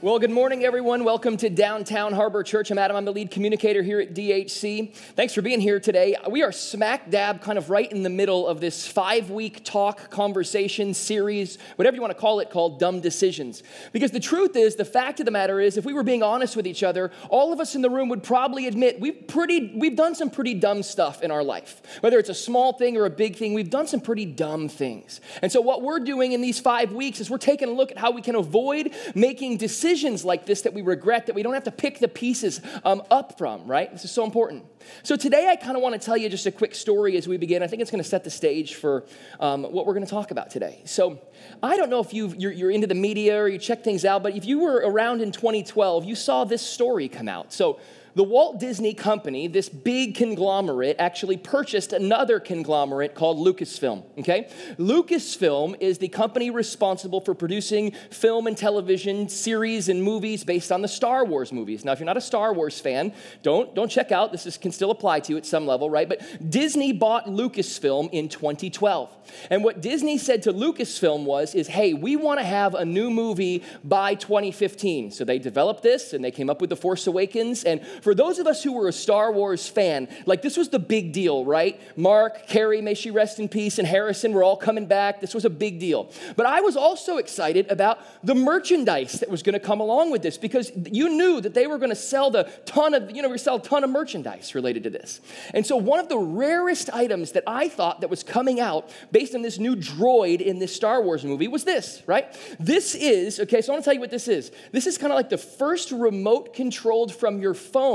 Well, good morning, everyone. Welcome to Downtown Harbor Church. I'm Adam. I'm the lead communicator here at DHC. Thanks for being here today. We are smack dab, kind of right in the middle of this five week talk, conversation, series, whatever you want to call it, called Dumb Decisions. Because the truth is, the fact of the matter is, if we were being honest with each other, all of us in the room would probably admit we've, pretty, we've done some pretty dumb stuff in our life. Whether it's a small thing or a big thing, we've done some pretty dumb things. And so, what we're doing in these five weeks is we're taking a look at how we can avoid making decisions decisions like this that we regret that we don't have to pick the pieces um, up from, right? This is so important. So today I kind of want to tell you just a quick story as we begin. I think it's going to set the stage for um, what we're going to talk about today. So I don't know if you you're, you're into the media or you check things out, but if you were around in 2012, you saw this story come out. So the Walt Disney Company, this big conglomerate, actually purchased another conglomerate called Lucasfilm. Okay? Lucasfilm is the company responsible for producing film and television series and movies based on the Star Wars movies. Now, if you're not a Star Wars fan, don't, don't check out. This is, can still apply to you at some level, right? But Disney bought Lucasfilm in 2012. And what Disney said to Lucasfilm was, is, hey, we want to have a new movie by 2015. So they developed this and they came up with The Force Awakens. And for those of us who were a Star Wars fan, like this was the big deal, right? Mark, Carrie, may she rest in peace, and Harrison were all coming back. This was a big deal. But I was also excited about the merchandise that was going to come along with this because you knew that they were going to sell the ton of, you know, we sell a ton of merchandise related to this. And so one of the rarest items that I thought that was coming out based on this new droid in this Star Wars movie was this, right? This is, okay, so I want to tell you what this is. This is kind of like the first remote controlled from your phone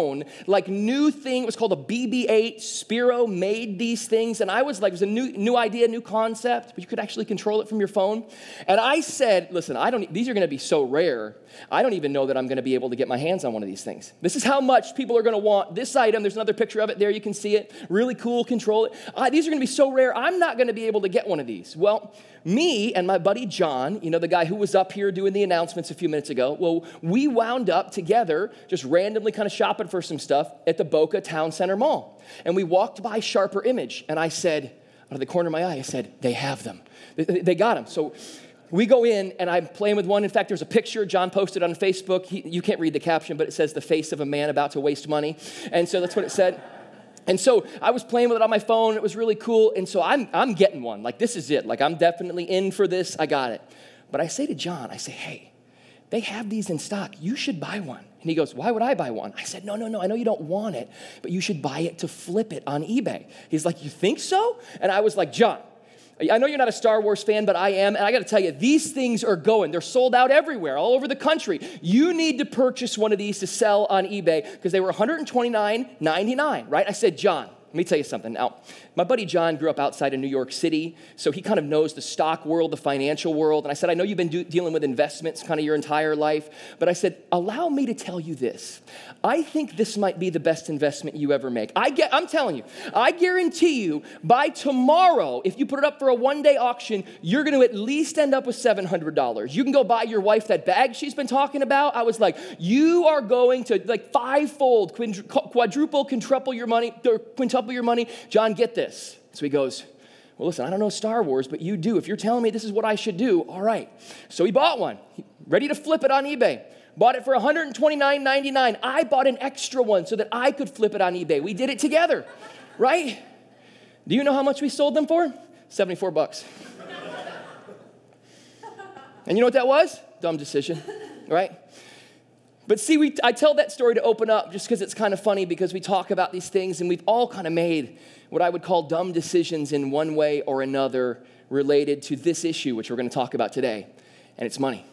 like new thing. It was called a BB-8. Sphero made these things, and I was like, it was a new new idea, new concept, but you could actually control it from your phone. And I said, listen, I don't. These are going to be so rare. I don't even know that I'm going to be able to get my hands on one of these things. This is how much people are going to want this item. There's another picture of it there. You can see it. Really cool. Control it. Uh, these are going to be so rare. I'm not going to be able to get one of these. Well, me and my buddy John, you know, the guy who was up here doing the announcements a few minutes ago, well, we wound up together just randomly kind of shopping for some stuff at the Boca Town Center Mall. And we walked by Sharper Image, and I said, out of the corner of my eye, I said, they have them. They got them. So we go in and I'm playing with one. In fact, there's a picture John posted on Facebook. He, you can't read the caption, but it says the face of a man about to waste money. And so that's what it said. And so I was playing with it on my phone. It was really cool. And so I'm, I'm getting one. Like, this is it. Like, I'm definitely in for this. I got it. But I say to John, I say, hey, they have these in stock. You should buy one. And he goes, Why would I buy one? I said, No, no, no. I know you don't want it, but you should buy it to flip it on eBay. He's like, You think so? And I was like, John, I know you're not a Star Wars fan, but I am. And I got to tell you, these things are going. They're sold out everywhere, all over the country. You need to purchase one of these to sell on eBay because they were $129.99, right? I said, John, let me tell you something. Now, my buddy John grew up outside of New York City, so he kind of knows the stock world, the financial world. And I said, I know you've been do- dealing with investments kind of your entire life, but I said, allow me to tell you this. I think this might be the best investment you ever make. I get, I'm telling you, I guarantee you by tomorrow, if you put it up for a one day auction, you're going to at least end up with $700. You can go buy your wife that bag she's been talking about. I was like, you are going to like fivefold, quadruple, quintuple your money, or quintuple your money. John, get this. So he goes, Well, listen, I don't know Star Wars, but you do. If you're telling me this is what I should do, all right. So he bought one, ready to flip it on eBay. Bought it for $129.99. I bought an extra one so that I could flip it on eBay. We did it together, right? Do you know how much we sold them for? 74 bucks. and you know what that was? Dumb decision, right? But see, we, I tell that story to open up just because it's kind of funny because we talk about these things and we've all kind of made what I would call dumb decisions in one way or another related to this issue, which we're going to talk about today, and it's money.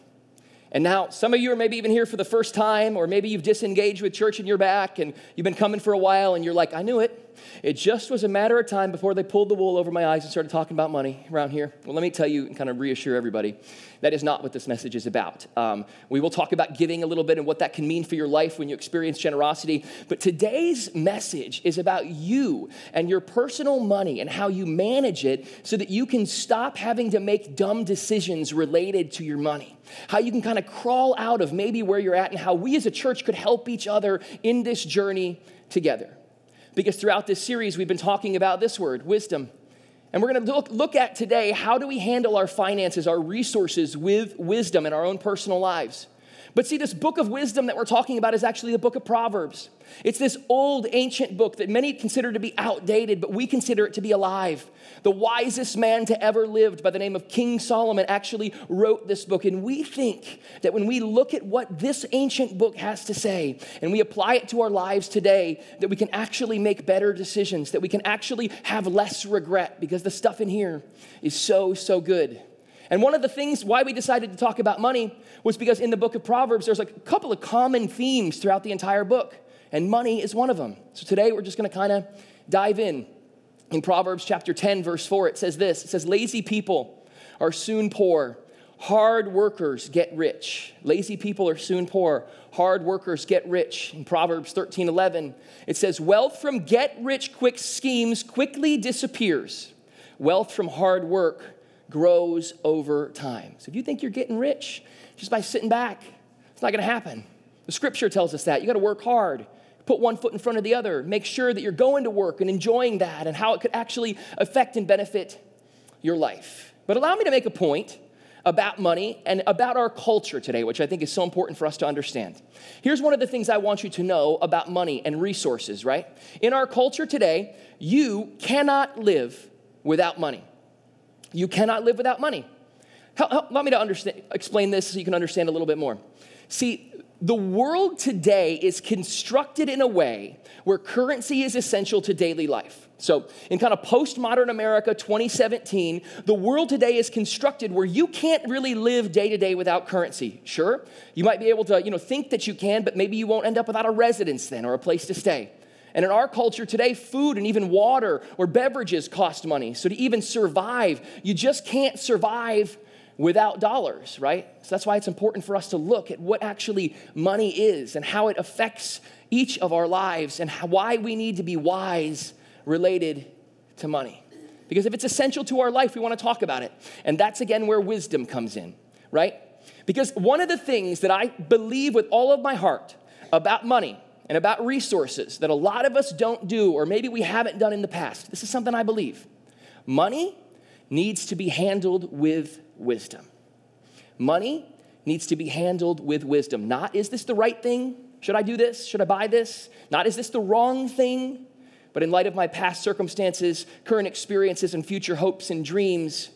And now, some of you are maybe even here for the first time, or maybe you've disengaged with church and you're back and you've been coming for a while and you're like, I knew it. It just was a matter of time before they pulled the wool over my eyes and started talking about money around here. Well, let me tell you and kind of reassure everybody that is not what this message is about. Um, we will talk about giving a little bit and what that can mean for your life when you experience generosity. But today's message is about you and your personal money and how you manage it so that you can stop having to make dumb decisions related to your money. How you can kind of crawl out of maybe where you're at and how we as a church could help each other in this journey together because throughout this series, we've been talking about this word, wisdom. And we're going to look, look at today how do we handle our finances, our resources with wisdom in our own personal lives. But see, this book of wisdom that we're talking about is actually the book of Proverbs. It's this old, ancient book that many consider to be outdated, but we consider it to be alive. The wisest man to ever lived, by the name of King Solomon, actually wrote this book. And we think that when we look at what this ancient book has to say and we apply it to our lives today, that we can actually make better decisions, that we can actually have less regret because the stuff in here is so, so good. And one of the things why we decided to talk about money was because in the book of Proverbs, there's a couple of common themes throughout the entire book, and money is one of them. So today we're just gonna kind of dive in. In Proverbs chapter 10, verse 4, it says this it says, Lazy people are soon poor, hard workers get rich. Lazy people are soon poor, hard workers get rich. In Proverbs 13, 11, it says, Wealth from get rich quick schemes quickly disappears. Wealth from hard work grows over time. So if you think you're getting rich just by sitting back, it's not going to happen. The scripture tells us that. You got to work hard, put one foot in front of the other, make sure that you're going to work and enjoying that and how it could actually affect and benefit your life. But allow me to make a point about money and about our culture today, which I think is so important for us to understand. Here's one of the things I want you to know about money and resources, right? In our culture today, you cannot live without money. You cannot live without money. Help, help, me to understand, explain this so you can understand a little bit more. See, the world today is constructed in a way where currency is essential to daily life. So, in kind of postmodern America 2017, the world today is constructed where you can't really live day to day without currency. Sure, you might be able to, you know, think that you can, but maybe you won't end up without a residence then or a place to stay. And in our culture today, food and even water or beverages cost money. So to even survive, you just can't survive without dollars, right? So that's why it's important for us to look at what actually money is and how it affects each of our lives and how, why we need to be wise related to money. Because if it's essential to our life, we want to talk about it. And that's again where wisdom comes in, right? Because one of the things that I believe with all of my heart about money and about resources that a lot of us don't do, or maybe we haven't done in the past. This is something I believe. Money needs to be handled with wisdom. Money needs to be handled with wisdom. Not, is this the right thing? Should I do this? Should I buy this? Not, is this the wrong thing? But in light of my past circumstances, current experiences, and future hopes and dreams,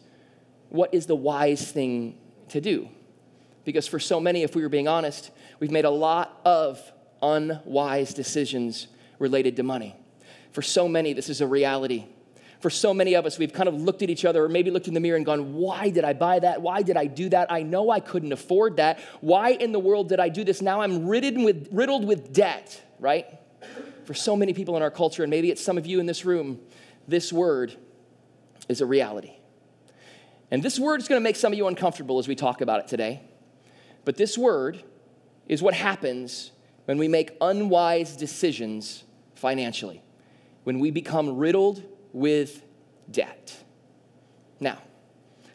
what is the wise thing to do? Because for so many, if we were being honest, we've made a lot of unwise decisions related to money. For so many, this is a reality. For so many of us, we've kind of looked at each other or maybe looked in the mirror and gone, Why did I buy that? Why did I do that? I know I couldn't afford that. Why in the world did I do this? Now I'm riddled with, riddled with debt, right? For so many people in our culture, and maybe it's some of you in this room, this word is a reality. And this word is going to make some of you uncomfortable as we talk about it today. But this word is what happens when we make unwise decisions financially, when we become riddled with debt. Now,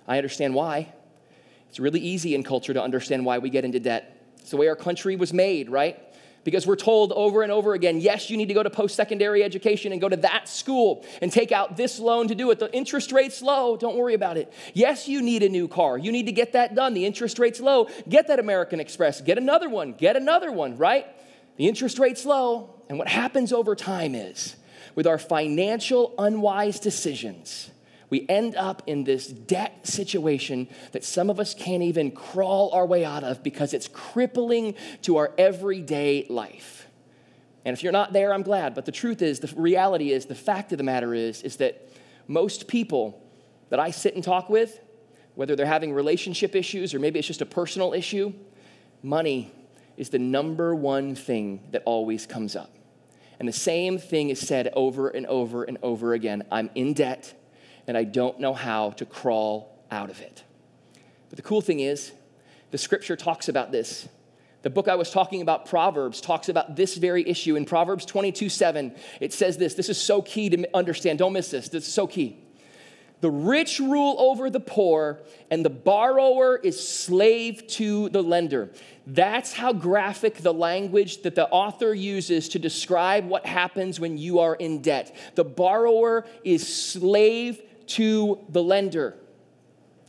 I understand why. It's really easy in culture to understand why we get into debt. It's the way our country was made, right? Because we're told over and over again, yes, you need to go to post secondary education and go to that school and take out this loan to do it. The interest rate's low, don't worry about it. Yes, you need a new car. You need to get that done. The interest rate's low. Get that American Express. Get another one. Get another one, right? The interest rate's low, and what happens over time is with our financial unwise decisions, we end up in this debt situation that some of us can't even crawl our way out of because it's crippling to our everyday life. And if you're not there, I'm glad. But the truth is, the reality is, the fact of the matter is, is that most people that I sit and talk with, whether they're having relationship issues or maybe it's just a personal issue, money is the number one thing that always comes up. And the same thing is said over and over and over again I'm in debt and I don't know how to crawl out of it. But the cool thing is, the scripture talks about this. The book I was talking about, Proverbs, talks about this very issue. In Proverbs 22 7, it says this. This is so key to understand. Don't miss this. This is so key. The rich rule over the poor, and the borrower is slave to the lender. That's how graphic the language that the author uses to describe what happens when you are in debt. The borrower is slave to the lender.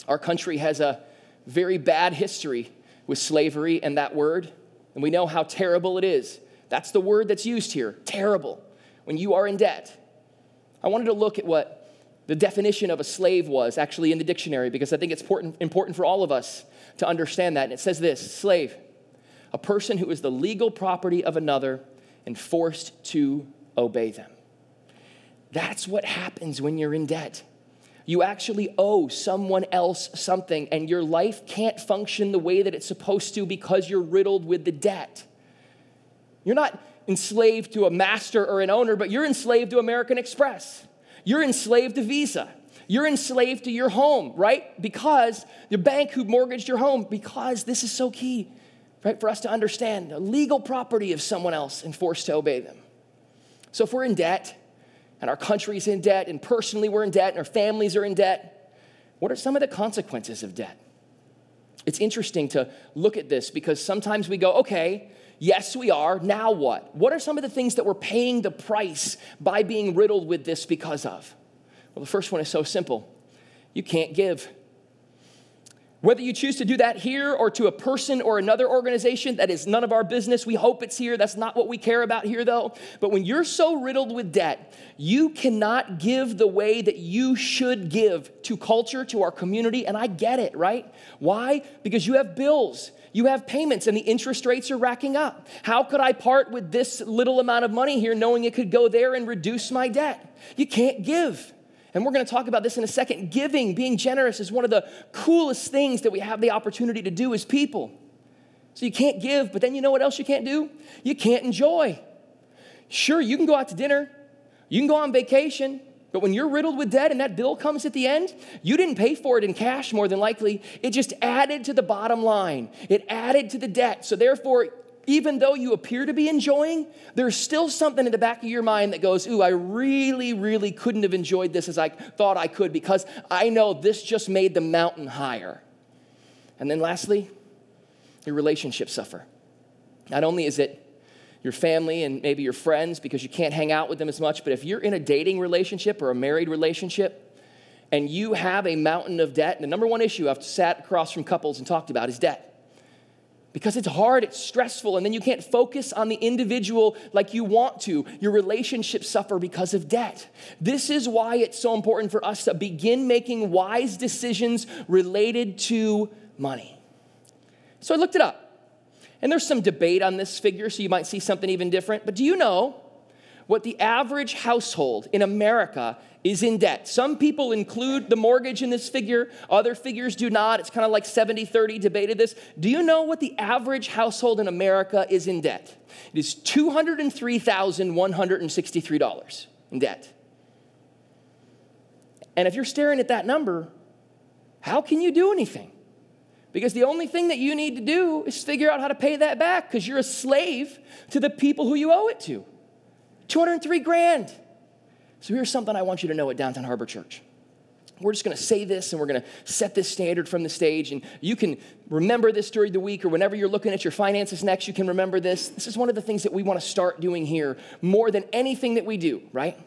Our country has a very bad history with slavery and that word, and we know how terrible it is. That's the word that's used here terrible, when you are in debt. I wanted to look at what the definition of a slave was actually in the dictionary because I think it's important, important for all of us to understand that. And it says this slave, a person who is the legal property of another and forced to obey them. That's what happens when you're in debt. You actually owe someone else something, and your life can't function the way that it's supposed to because you're riddled with the debt. You're not enslaved to a master or an owner, but you're enslaved to American Express. You're enslaved to Visa. You're enslaved to your home, right? Because the bank who mortgaged your home, because this is so key, right, for us to understand the legal property of someone else and forced to obey them. So if we're in debt, and our country's in debt, and personally we're in debt, and our families are in debt. What are some of the consequences of debt? It's interesting to look at this because sometimes we go, okay, yes, we are, now what? What are some of the things that we're paying the price by being riddled with this because of? Well, the first one is so simple you can't give. Whether you choose to do that here or to a person or another organization, that is none of our business. We hope it's here. That's not what we care about here, though. But when you're so riddled with debt, you cannot give the way that you should give to culture, to our community. And I get it, right? Why? Because you have bills, you have payments, and the interest rates are racking up. How could I part with this little amount of money here knowing it could go there and reduce my debt? You can't give. And we're going to talk about this in a second. Giving, being generous, is one of the coolest things that we have the opportunity to do as people. So you can't give, but then you know what else you can't do? You can't enjoy. Sure, you can go out to dinner, you can go on vacation, but when you're riddled with debt and that bill comes at the end, you didn't pay for it in cash more than likely. It just added to the bottom line, it added to the debt. So therefore, even though you appear to be enjoying, there's still something in the back of your mind that goes, Ooh, I really, really couldn't have enjoyed this as I thought I could because I know this just made the mountain higher. And then lastly, your relationships suffer. Not only is it your family and maybe your friends because you can't hang out with them as much, but if you're in a dating relationship or a married relationship, and you have a mountain of debt, and the number one issue I've sat across from couples and talked about is debt because it's hard, it's stressful, and then you can't focus on the individual like you want to. Your relationships suffer because of debt. This is why it's so important for us to begin making wise decisions related to money. So I looked it up. And there's some debate on this figure, so you might see something even different. But do you know what the average household in America is in debt. Some people include the mortgage in this figure, other figures do not. It's kind of like 70 30 debated this. Do you know what the average household in America is in debt? It is $203,163 in debt. And if you're staring at that number, how can you do anything? Because the only thing that you need to do is figure out how to pay that back because you're a slave to the people who you owe it to. 203 grand. So here's something I want you to know at Downtown Harbor Church. We're just going to say this and we're going to set this standard from the stage. And you can remember this during the week or whenever you're looking at your finances next, you can remember this. This is one of the things that we want to start doing here more than anything that we do, right?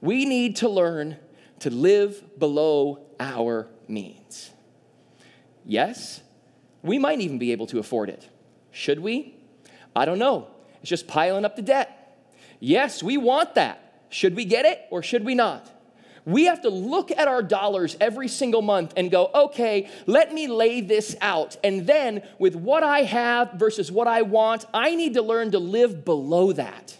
We need to learn to live below our means. Yes, we might even be able to afford it. Should we? I don't know. It's just piling up the debt. Yes, we want that. Should we get it or should we not? We have to look at our dollars every single month and go, okay, let me lay this out. And then, with what I have versus what I want, I need to learn to live below that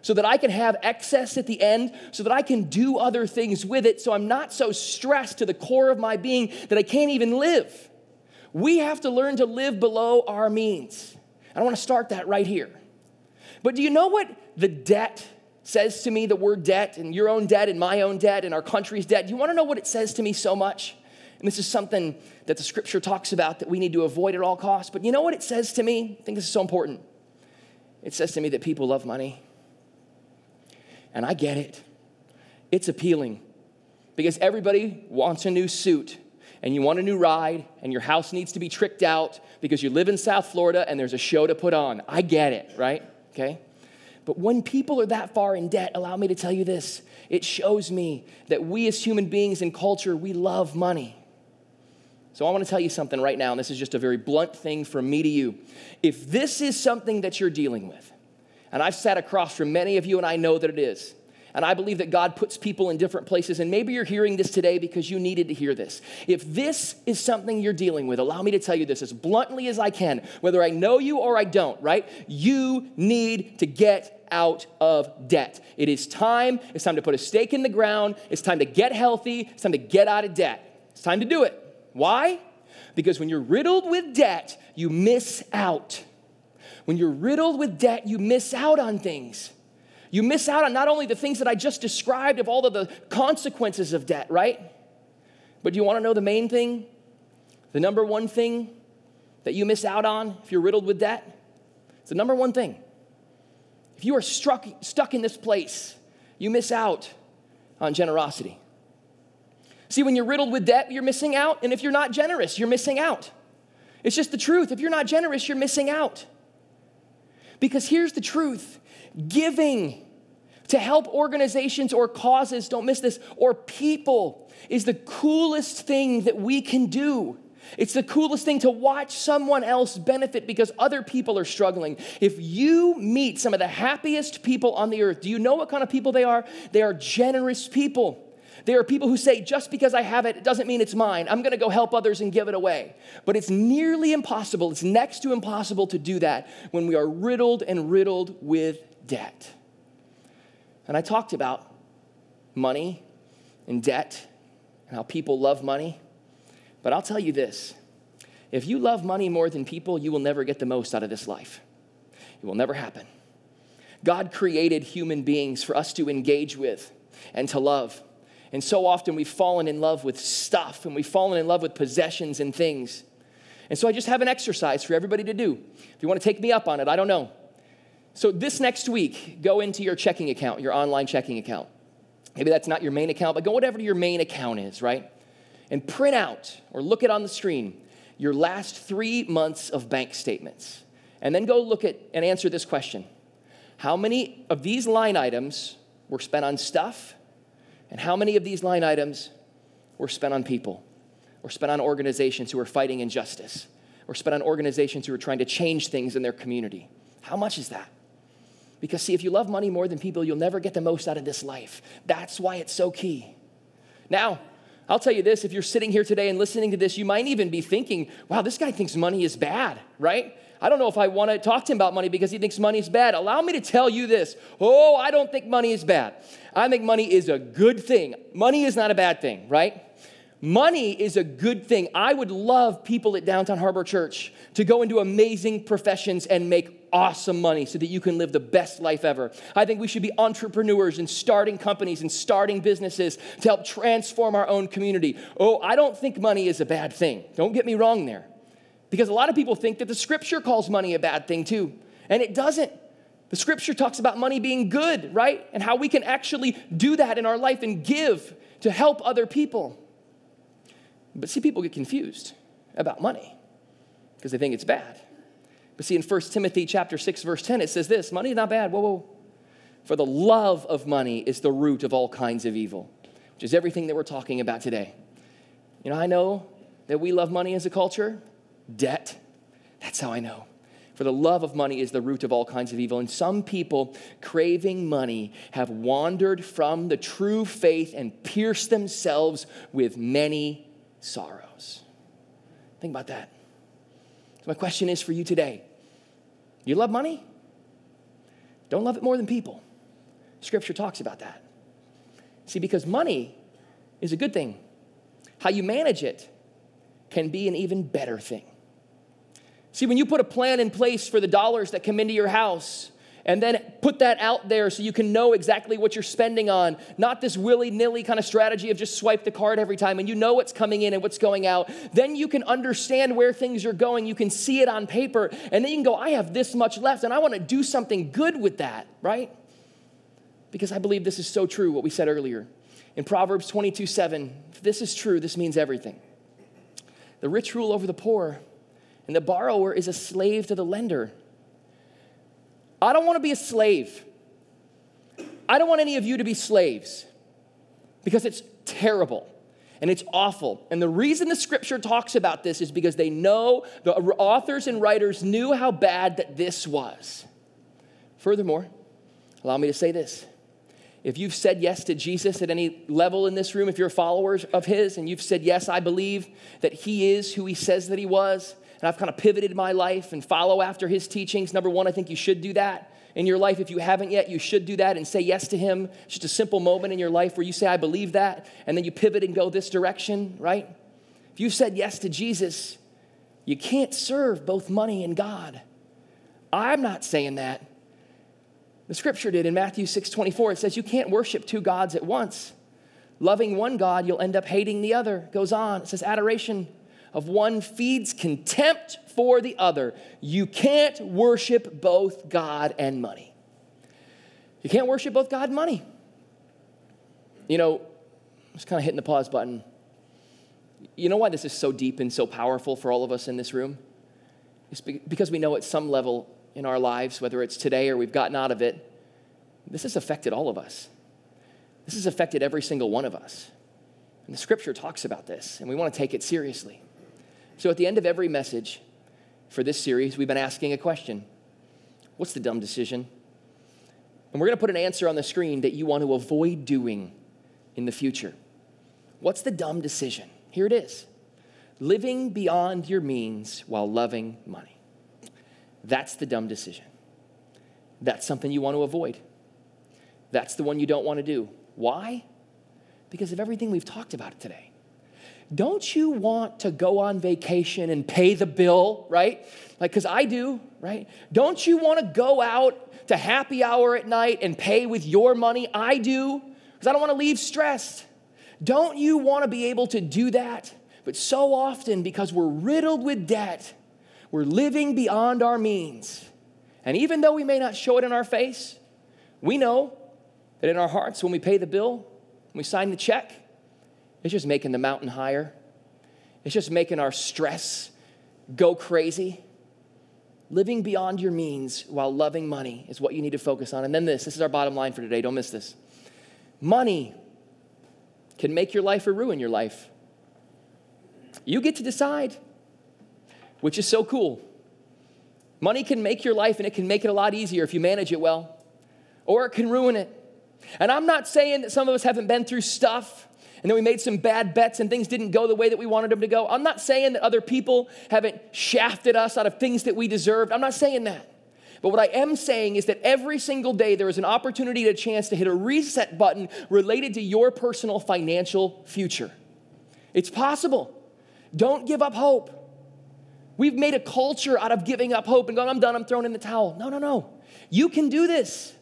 so that I can have excess at the end, so that I can do other things with it, so I'm not so stressed to the core of my being that I can't even live. We have to learn to live below our means. I don't want to start that right here. But do you know what the debt says to me the word debt and your own debt and my own debt and our country's debt. Do you want to know what it says to me so much? And this is something that the scripture talks about that we need to avoid at all costs. But you know what it says to me? I think this is so important. It says to me that people love money. And I get it. It's appealing because everybody wants a new suit and you want a new ride and your house needs to be tricked out because you live in South Florida and there's a show to put on. I get it, right? Okay? But when people are that far in debt, allow me to tell you this it shows me that we as human beings and culture, we love money. So I want to tell you something right now, and this is just a very blunt thing from me to you. If this is something that you're dealing with, and I've sat across from many of you, and I know that it is, and I believe that God puts people in different places, and maybe you're hearing this today because you needed to hear this. If this is something you're dealing with, allow me to tell you this as bluntly as I can, whether I know you or I don't, right? You need to get out of debt. It is time. It's time to put a stake in the ground. It's time to get healthy. It's time to get out of debt. It's time to do it. Why? Because when you're riddled with debt, you miss out. When you're riddled with debt, you miss out on things. You miss out on not only the things that I just described of all of the consequences of debt, right? But do you want to know the main thing? The number one thing that you miss out on if you're riddled with debt? It's the number one thing. If you are struck, stuck in this place, you miss out on generosity. See, when you're riddled with debt, you're missing out. And if you're not generous, you're missing out. It's just the truth. If you're not generous, you're missing out. Because here's the truth giving to help organizations or causes, don't miss this, or people is the coolest thing that we can do. It's the coolest thing to watch someone else benefit because other people are struggling. If you meet some of the happiest people on the earth, do you know what kind of people they are? They are generous people. There are people who say, just because I have it, it doesn't mean it's mine. I'm going to go help others and give it away. But it's nearly impossible, it's next to impossible to do that when we are riddled and riddled with debt. And I talked about money and debt and how people love money. But I'll tell you this if you love money more than people, you will never get the most out of this life. It will never happen. God created human beings for us to engage with and to love. And so often we've fallen in love with stuff and we've fallen in love with possessions and things. And so I just have an exercise for everybody to do. If you want to take me up on it, I don't know. So this next week, go into your checking account, your online checking account. Maybe that's not your main account, but go whatever your main account is, right? And print out or look it on the screen your last three months of bank statements. And then go look at and answer this question How many of these line items were spent on stuff and how many of these line items were spent on people or spent on organizations who are fighting injustice or spent on organizations who are trying to change things in their community? How much is that? Because, see, if you love money more than people, you'll never get the most out of this life. That's why it's so key. Now, I'll tell you this if you're sitting here today and listening to this, you might even be thinking, wow, this guy thinks money is bad, right? I don't know if I want to talk to him about money because he thinks money is bad. Allow me to tell you this. Oh, I don't think money is bad. I think money is a good thing. Money is not a bad thing, right? Money is a good thing. I would love people at Downtown Harbor Church to go into amazing professions and make awesome money so that you can live the best life ever. I think we should be entrepreneurs and starting companies and starting businesses to help transform our own community. Oh, I don't think money is a bad thing. Don't get me wrong there. Because a lot of people think that the scripture calls money a bad thing too, and it doesn't. The scripture talks about money being good, right? And how we can actually do that in our life and give to help other people. But see, people get confused about money because they think it's bad. But see, in 1 Timothy chapter 6, verse 10, it says this money is not bad. Whoa, whoa. For the love of money is the root of all kinds of evil, which is everything that we're talking about today. You know, I know that we love money as a culture, debt. That's how I know. For the love of money is the root of all kinds of evil. And some people craving money have wandered from the true faith and pierced themselves with many sorrows. Think about that. So, my question is for you today you love money? Don't love it more than people. Scripture talks about that. See, because money is a good thing, how you manage it can be an even better thing. See, when you put a plan in place for the dollars that come into your house, and then put that out there so you can know exactly what you're spending on. Not this willy nilly kind of strategy of just swipe the card every time and you know what's coming in and what's going out. Then you can understand where things are going. You can see it on paper. And then you can go, I have this much left and I want to do something good with that, right? Because I believe this is so true, what we said earlier. In Proverbs 22 7, if this is true, this means everything. The rich rule over the poor, and the borrower is a slave to the lender. I don't want to be a slave. I don't want any of you to be slaves because it's terrible. and it's awful. And the reason the scripture talks about this is because they know, the authors and writers knew how bad that this was. Furthermore, allow me to say this. If you've said yes to Jesus at any level in this room, if you're followers of His and you've said, Yes, I believe that He is who He says that He was, and I've kind of pivoted my life and follow after His teachings, number one, I think you should do that in your life. If you haven't yet, you should do that and say yes to Him. It's just a simple moment in your life where you say, I believe that, and then you pivot and go this direction, right? If you said yes to Jesus, you can't serve both money and God. I'm not saying that. The scripture did in Matthew 6 24. It says, You can't worship two gods at once. Loving one God, you'll end up hating the other. Goes on. It says, Adoration of one feeds contempt for the other. You can't worship both God and money. You can't worship both God and money. You know, I just kind of hitting the pause button. You know why this is so deep and so powerful for all of us in this room? It's because we know at some level in our lives, whether it's today or we've gotten out of it, this has affected all of us. This has affected every single one of us. And the scripture talks about this, and we want to take it seriously. So at the end of every message for this series, we've been asking a question What's the dumb decision? And we're going to put an answer on the screen that you want to avoid doing in the future. What's the dumb decision? Here it is living beyond your means while loving money. That's the dumb decision. That's something you want to avoid. That's the one you don't want to do. Why? Because of everything we've talked about today. Don't you want to go on vacation and pay the bill, right? Like, because I do, right? Don't you want to go out to happy hour at night and pay with your money? I do, because I don't want to leave stressed. Don't you want to be able to do that? But so often, because we're riddled with debt, we're living beyond our means. And even though we may not show it in our face, we know that in our hearts, when we pay the bill, when we sign the check, it's just making the mountain higher. It's just making our stress go crazy. Living beyond your means while loving money is what you need to focus on. And then this this is our bottom line for today. Don't miss this. Money can make your life or ruin your life. You get to decide which is so cool. Money can make your life and it can make it a lot easier if you manage it well, or it can ruin it. And I'm not saying that some of us haven't been through stuff and then we made some bad bets and things didn't go the way that we wanted them to go. I'm not saying that other people haven't shafted us out of things that we deserved. I'm not saying that. But what I am saying is that every single day there is an opportunity, a chance to hit a reset button related to your personal financial future. It's possible. Don't give up hope. We've made a culture out of giving up hope and going, I'm done, I'm throwing in the towel. No, no, no. You can do this,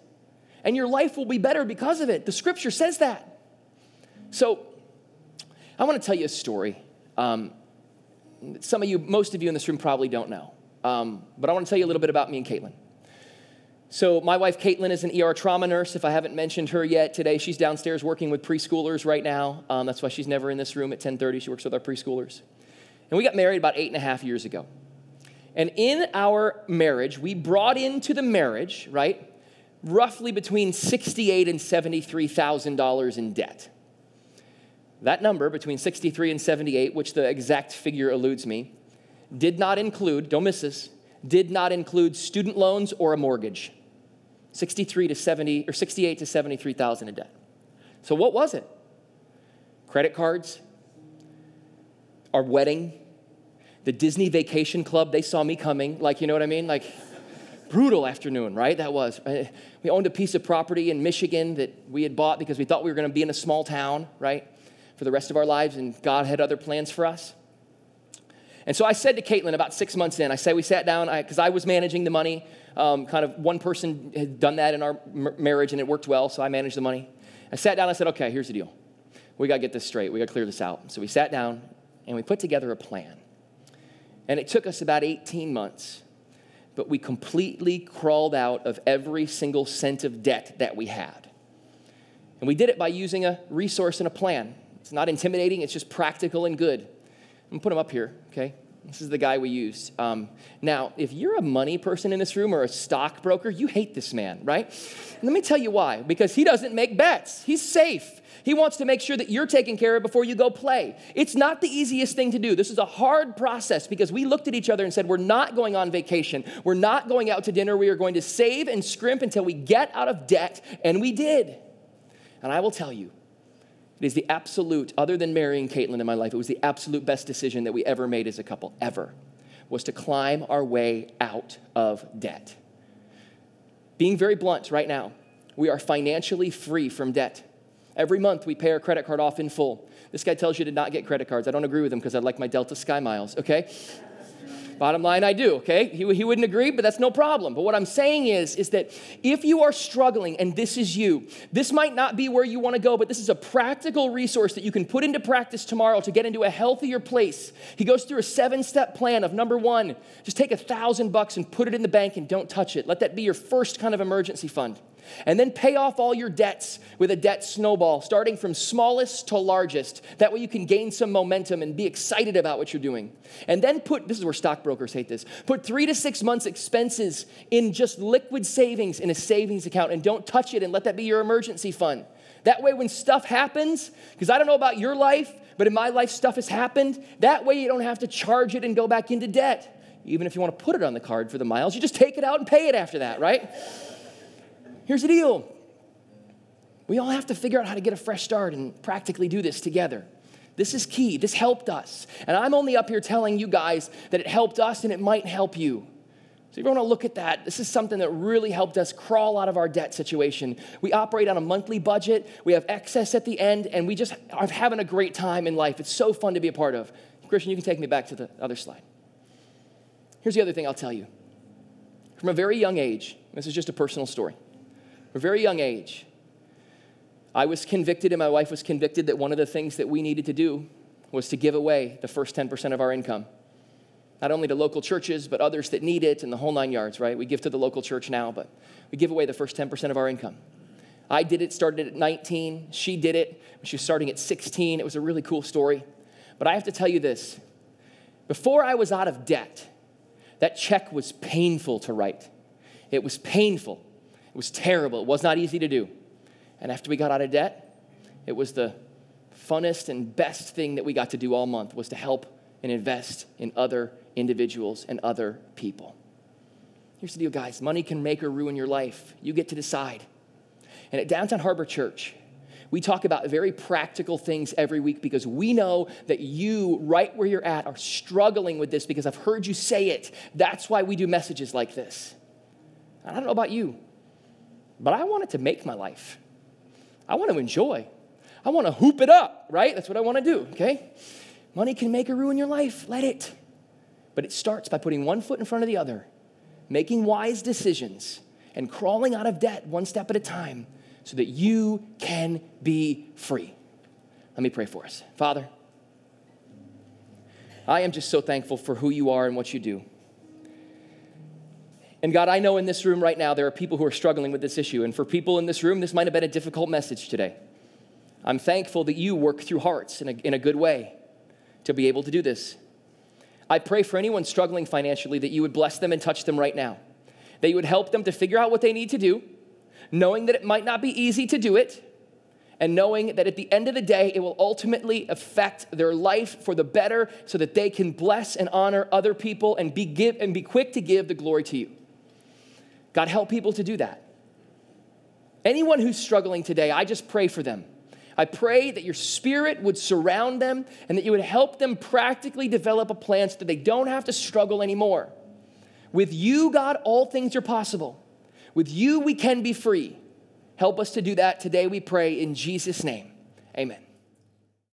and your life will be better because of it. The scripture says that. So, I want to tell you a story. Um, some of you, most of you in this room probably don't know, um, but I want to tell you a little bit about me and Caitlin. So, my wife Caitlin is an ER trauma nurse. If I haven't mentioned her yet today, she's downstairs working with preschoolers right now. Um, that's why she's never in this room at 10:30. She works with our preschoolers. And we got married about eight and a half years ago. And in our marriage, we brought into the marriage, right, roughly between sixty-eight and seventy-three thousand dollars in debt. That number, between 63 and 78, which the exact figure eludes me, did not include, don't miss this, did not include student loans or a mortgage. 63 to 70, or 68 to 73,000 in debt. So what was it? Credit cards, our wedding, the Disney Vacation Club, they saw me coming. Like, you know what I mean? Like, brutal afternoon, right? That was. Uh, we owned a piece of property in Michigan that we had bought because we thought we were going to be in a small town, right, for the rest of our lives, and God had other plans for us. And so I said to Caitlin about six months in, I said, we sat down, because I, I, was managing the money. Um, kind of one person had done that in our m- marriage, and it worked well, so I managed the money. I sat down, I said, okay, here's the deal. We got to get this straight. We got to clear this out. So we sat down, and we put together a plan. And it took us about 18 months, but we completely crawled out of every single cent of debt that we had. And we did it by using a resource and a plan. It's not intimidating, it's just practical and good. I'm gonna put them up here, okay? This is the guy we used. Um, now, if you're a money person in this room or a stockbroker, you hate this man, right? Let me tell you why. Because he doesn't make bets, he's safe. He wants to make sure that you're taken care of before you go play. It's not the easiest thing to do. This is a hard process because we looked at each other and said, We're not going on vacation. We're not going out to dinner. We are going to save and scrimp until we get out of debt. And we did. And I will tell you, it is the absolute, other than marrying Caitlin in my life, it was the absolute best decision that we ever made as a couple, ever, was to climb our way out of debt. Being very blunt right now, we are financially free from debt. Every month we pay our credit card off in full. This guy tells you to not get credit cards. I don't agree with him because I like my Delta Sky miles, okay? Bottom line, I do, okay? He, he wouldn't agree, but that's no problem. But what I'm saying is, is that if you are struggling and this is you, this might not be where you want to go, but this is a practical resource that you can put into practice tomorrow to get into a healthier place. He goes through a seven step plan of number one, just take a thousand bucks and put it in the bank and don't touch it. Let that be your first kind of emergency fund. And then pay off all your debts with a debt snowball, starting from smallest to largest. That way you can gain some momentum and be excited about what you're doing. And then put, this is where stockbrokers hate this, put three to six months' expenses in just liquid savings in a savings account and don't touch it and let that be your emergency fund. That way, when stuff happens, because I don't know about your life, but in my life, stuff has happened. That way, you don't have to charge it and go back into debt. Even if you want to put it on the card for the miles, you just take it out and pay it after that, right? Here's the deal we all have to figure out how to get a fresh start and practically do this together. This is key. This helped us. And I'm only up here telling you guys that it helped us and it might help you. So if you want to look at that, this is something that really helped us crawl out of our debt situation. We operate on a monthly budget, we have excess at the end, and we just are having a great time in life. It's so fun to be a part of. Christian, you can take me back to the other slide. Here's the other thing I'll tell you. From a very young age, this is just a personal story a very young age, I was convicted and my wife was convicted that one of the things that we needed to do was to give away the first 10% of our income. Not only to local churches, but others that need it and the whole nine yards, right? We give to the local church now, but we give away the first 10% of our income. I did it, started at 19. She did it. She was starting at 16. It was a really cool story. But I have to tell you this before I was out of debt, that check was painful to write. It was painful. It was terrible. It was not easy to do. And after we got out of debt, it was the funnest and best thing that we got to do all month was to help and invest in other individuals and other people. Here's the deal, guys money can make or ruin your life. You get to decide. And at Downtown Harbor Church, we talk about very practical things every week because we know that you, right where you're at, are struggling with this because I've heard you say it. That's why we do messages like this. I don't know about you, but I want it to make my life. I want to enjoy. I want to hoop it up, right? That's what I want to do, okay? Money can make or ruin your life. Let it. But it starts by putting one foot in front of the other, making wise decisions, and crawling out of debt one step at a time so that you can be free. Let me pray for us. Father, I am just so thankful for who you are and what you do. And God, I know in this room right now there are people who are struggling with this issue. And for people in this room, this might have been a difficult message today. I'm thankful that you work through hearts in a, in a good way to be able to do this. I pray for anyone struggling financially that you would bless them and touch them right now, that you would help them to figure out what they need to do, knowing that it might not be easy to do it, and knowing that at the end of the day, it will ultimately affect their life for the better so that they can bless and honor other people and be, give, and be quick to give the glory to you. God, help people to do that. Anyone who's struggling today, I just pray for them. I pray that your spirit would surround them and that you would help them practically develop a plan so that they don't have to struggle anymore. With you, God, all things are possible. With you, we can be free. Help us to do that today, we pray, in Jesus' name. Amen.